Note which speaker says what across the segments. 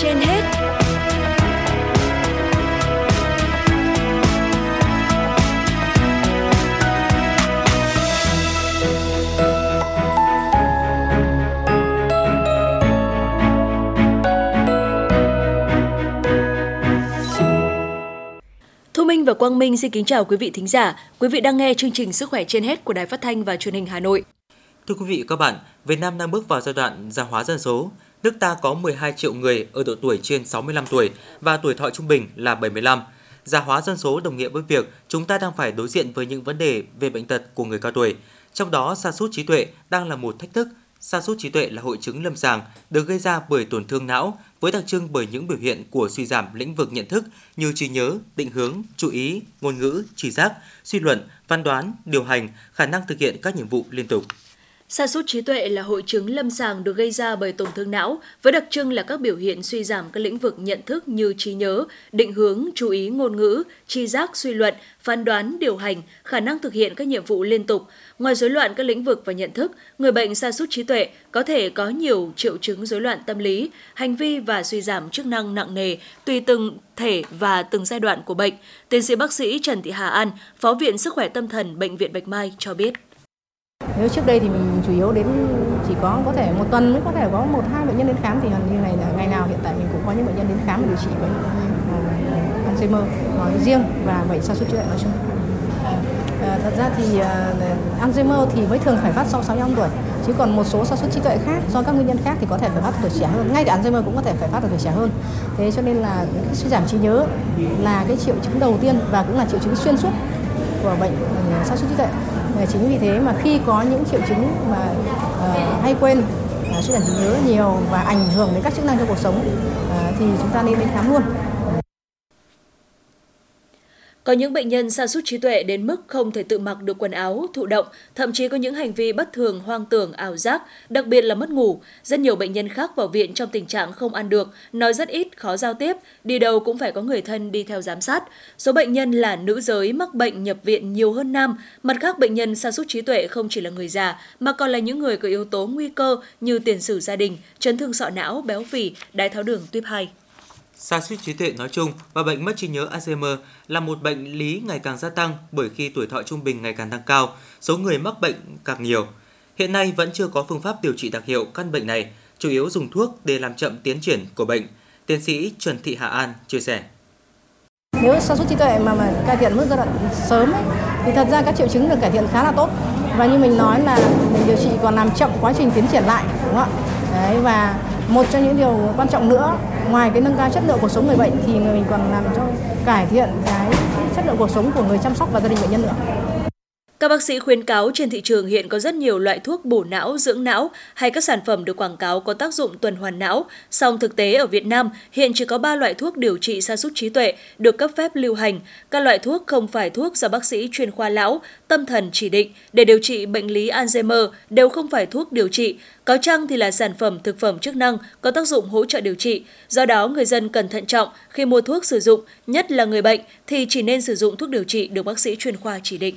Speaker 1: trên hết Thu Minh và Quang Minh xin kính chào quý vị thính giả. Quý vị đang nghe chương trình Sức khỏe trên hết của Đài Phát thanh và Truyền hình Hà Nội.
Speaker 2: Thưa quý vị và các bạn, Việt Nam đang bước vào giai đoạn già hóa dân số. Nước ta có 12 triệu người ở độ tuổi trên 65 tuổi và tuổi thọ trung bình là 75. Già hóa dân số đồng nghĩa với việc chúng ta đang phải đối diện với những vấn đề về bệnh tật của người cao tuổi. Trong đó, sa sút trí tuệ đang là một thách thức. Sa sút trí tuệ là hội chứng lâm sàng được gây ra bởi tổn thương não với đặc trưng bởi những biểu hiện của suy giảm lĩnh vực nhận thức như trí nhớ, định hướng, chú ý, ngôn ngữ, trí giác, suy luận, phán đoán, điều hành, khả năng thực hiện các nhiệm vụ liên tục.
Speaker 1: Sa sút trí tuệ là hội chứng lâm sàng được gây ra bởi tổn thương não, với đặc trưng là các biểu hiện suy giảm các lĩnh vực nhận thức như trí nhớ, định hướng, chú ý ngôn ngữ, tri giác, suy luận, phán đoán, điều hành, khả năng thực hiện các nhiệm vụ liên tục. Ngoài rối loạn các lĩnh vực và nhận thức, người bệnh sa sút trí tuệ có thể có nhiều triệu chứng rối loạn tâm lý, hành vi và suy giảm chức năng nặng nề tùy từng thể và từng giai đoạn của bệnh. Tiến sĩ bác sĩ Trần Thị Hà An, Phó viện Sức khỏe tâm thần Bệnh viện Bạch Mai cho biết.
Speaker 3: Nếu trước đây thì mình chủ yếu đến chỉ có có thể một tuần mới có thể có một hai bệnh nhân đến khám thì như này là ngày nào hiện tại mình cũng có những bệnh nhân đến khám và điều trị bệnh uh, ờ, Alzheimer nói riêng và bệnh sa sút trí tuệ nói chung. À, thật ra thì uh, Alzheimer thì mới thường khởi phát sau 65 tuổi chứ còn một số sa sút trí tuệ khác do các nguyên nhân khác thì có thể khởi phát tuổi trẻ hơn ngay cả Alzheimer cũng có thể khởi phát ở tuổi trẻ hơn thế cho nên là cái suy giảm trí nhớ là cái triệu chứng đầu tiên và cũng là triệu chứng xuyên suốt của bệnh sa sút trí tuệ chính vì thế mà khi có những triệu chứng mà uh, hay quên uh, suy giảm trí nhớ nhiều và ảnh hưởng đến các chức năng trong cuộc sống uh, thì chúng ta nên đến khám luôn
Speaker 1: có những bệnh nhân sa sút trí tuệ đến mức không thể tự mặc được quần áo, thụ động, thậm chí có những hành vi bất thường, hoang tưởng, ảo giác, đặc biệt là mất ngủ. Rất nhiều bệnh nhân khác vào viện trong tình trạng không ăn được, nói rất ít, khó giao tiếp, đi đâu cũng phải có người thân đi theo giám sát. Số bệnh nhân là nữ giới mắc bệnh nhập viện nhiều hơn nam. Mặt khác, bệnh nhân sa sút trí tuệ không chỉ là người già, mà còn là những người có yếu tố nguy cơ như tiền sử gia đình, chấn thương sọ não, béo phì, đái tháo đường tuyếp 2.
Speaker 2: Sa sút trí tuệ nói chung và bệnh mất trí nhớ Alzheimer là một bệnh lý ngày càng gia tăng bởi khi tuổi thọ trung bình ngày càng tăng cao, số người mắc bệnh càng nhiều. Hiện nay vẫn chưa có phương pháp điều trị đặc hiệu căn bệnh này, chủ yếu dùng thuốc để làm chậm tiến triển của bệnh. Tiến sĩ Trần Thị Hà An chia sẻ.
Speaker 3: Nếu sa sút trí tuệ mà mà cải thiện mức giai đoạn sớm ấy, thì thật ra các triệu chứng được cải thiện khá là tốt. Và như mình nói là mình điều trị còn làm chậm quá trình tiến triển lại, đúng không ạ? Đấy, và một trong những điều quan trọng nữa ngoài cái nâng cao chất lượng cuộc sống người bệnh thì mình còn làm cho cải thiện cái chất lượng cuộc sống của người chăm sóc và gia đình bệnh nhân nữa.
Speaker 1: Các bác sĩ khuyến cáo trên thị trường hiện có rất nhiều loại thuốc bổ não, dưỡng não hay các sản phẩm được quảng cáo có tác dụng tuần hoàn não. Song thực tế ở Việt Nam hiện chỉ có 3 loại thuốc điều trị sa sút trí tuệ được cấp phép lưu hành. Các loại thuốc không phải thuốc do bác sĩ chuyên khoa lão, tâm thần chỉ định để điều trị bệnh lý Alzheimer đều không phải thuốc điều trị. Có chăng thì là sản phẩm thực phẩm chức năng có tác dụng hỗ trợ điều trị. Do đó người dân cần thận trọng khi mua thuốc sử dụng, nhất là người bệnh thì chỉ nên sử dụng thuốc điều trị được bác sĩ chuyên khoa chỉ định.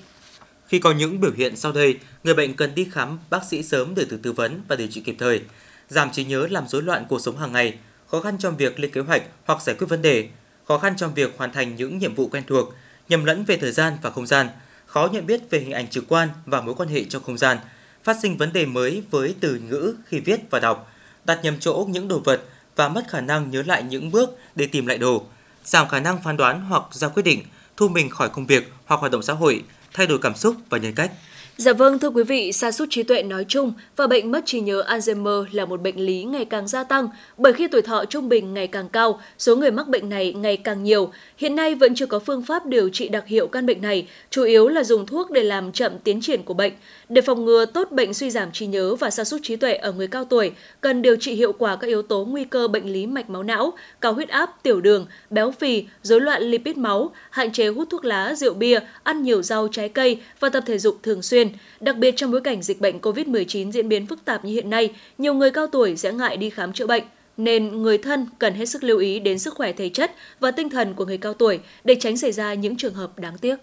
Speaker 2: Khi có những biểu hiện sau đây, người bệnh cần đi khám bác sĩ sớm để được tư vấn và điều trị kịp thời. Giảm trí nhớ làm rối loạn cuộc sống hàng ngày, khó khăn trong việc lên kế hoạch hoặc giải quyết vấn đề, khó khăn trong việc hoàn thành những nhiệm vụ quen thuộc, nhầm lẫn về thời gian và không gian, khó nhận biết về hình ảnh trực quan và mối quan hệ trong không gian, phát sinh vấn đề mới với từ ngữ khi viết và đọc, đặt nhầm chỗ những đồ vật và mất khả năng nhớ lại những bước để tìm lại đồ, giảm khả năng phán đoán hoặc ra quyết định, thu mình khỏi công việc hoặc hoạt động xã hội, thay đổi cảm xúc và nhân cách.
Speaker 1: Dạ vâng, thưa quý vị, sa sút trí tuệ nói chung và bệnh mất trí nhớ Alzheimer là một bệnh lý ngày càng gia tăng bởi khi tuổi thọ trung bình ngày càng cao, số người mắc bệnh này ngày càng nhiều. Hiện nay vẫn chưa có phương pháp điều trị đặc hiệu căn bệnh này, chủ yếu là dùng thuốc để làm chậm tiến triển của bệnh. Để phòng ngừa tốt bệnh suy giảm trí nhớ và sa sút trí tuệ ở người cao tuổi, cần điều trị hiệu quả các yếu tố nguy cơ bệnh lý mạch máu não, cao huyết áp, tiểu đường, béo phì, rối loạn lipid máu, hạn chế hút thuốc lá, rượu bia, ăn nhiều rau trái cây và tập thể dục thường xuyên. Đặc biệt trong bối cảnh dịch bệnh COVID-19 diễn biến phức tạp như hiện nay, nhiều người cao tuổi sẽ ngại đi khám chữa bệnh nên người thân cần hết sức lưu ý đến sức khỏe thể chất và tinh thần của người cao tuổi để tránh xảy ra những trường hợp đáng tiếc.